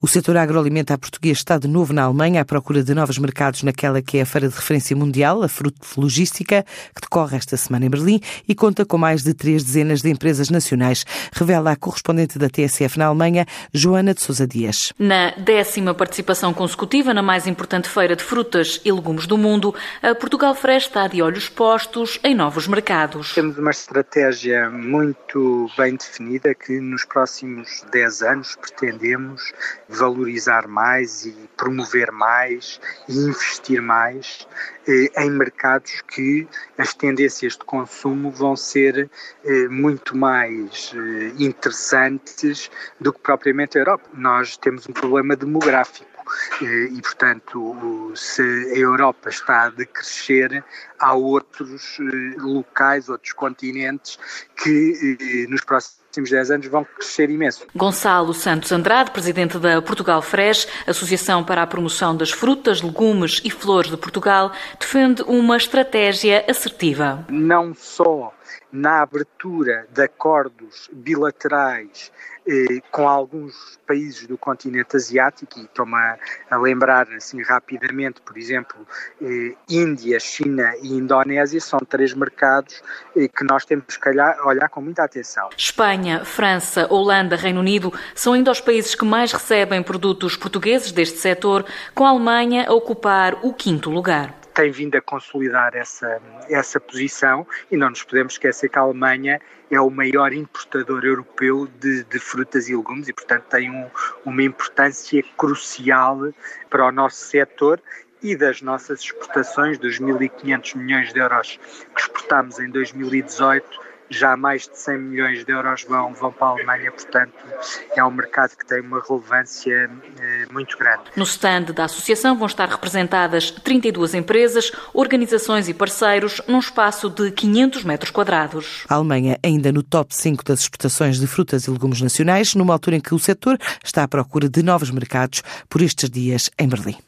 O setor agroalimentar português está de novo na Alemanha à procura de novos mercados naquela que é a feira de referência mundial, a Frutlogística, que decorre esta semana em Berlim e conta com mais de três dezenas de empresas nacionais, revela a correspondente da TSF na Alemanha, Joana de Sousa Dias. Na décima participação consecutiva na mais importante feira de frutas e legumes do mundo, a Portugal Fresh está de olhos postos em novos mercados. Temos uma estratégia muito bem definida que nos próximos 10 anos pretendemos valorizar mais e promover mais e investir mais eh, em mercados que as tendências de consumo vão ser eh, muito mais eh, interessantes do que propriamente a Europa. Nós temos um problema demográfico e, portanto, se a Europa está a decrescer, há outros locais, outros continentes que nos próximos próximos 10 anos vão crescer imenso. Gonçalo Santos Andrade, presidente da Portugal Fresh, Associação para a Promoção das Frutas, Legumes e Flores de Portugal, defende uma estratégia assertiva. Não só na abertura de acordos bilaterais eh, com alguns países do continente asiático, e estou-me a, a, lembrar assim rapidamente, por exemplo, eh, Índia, China e Indonésia, são três mercados eh, que nós temos que olhar, olhar com muita atenção. Espanha, França, Holanda, Reino Unido são ainda os países que mais recebem produtos portugueses deste setor, com a Alemanha a ocupar o quinto lugar tem vindo a consolidar essa, essa posição e não nos podemos esquecer que a Alemanha é o maior importador europeu de, de frutas e legumes e, portanto, tem um, uma importância crucial para o nosso setor e das nossas exportações, dos 1.500 milhões de euros que exportámos em 2018 já mais de 100 milhões de euros vão, vão para a Alemanha, portanto é um mercado que tem uma relevância eh, muito grande. No stand da associação vão estar representadas 32 empresas, organizações e parceiros num espaço de 500 metros quadrados. A Alemanha ainda no top 5 das exportações de frutas e legumes nacionais, numa altura em que o setor está à procura de novos mercados por estes dias em Berlim.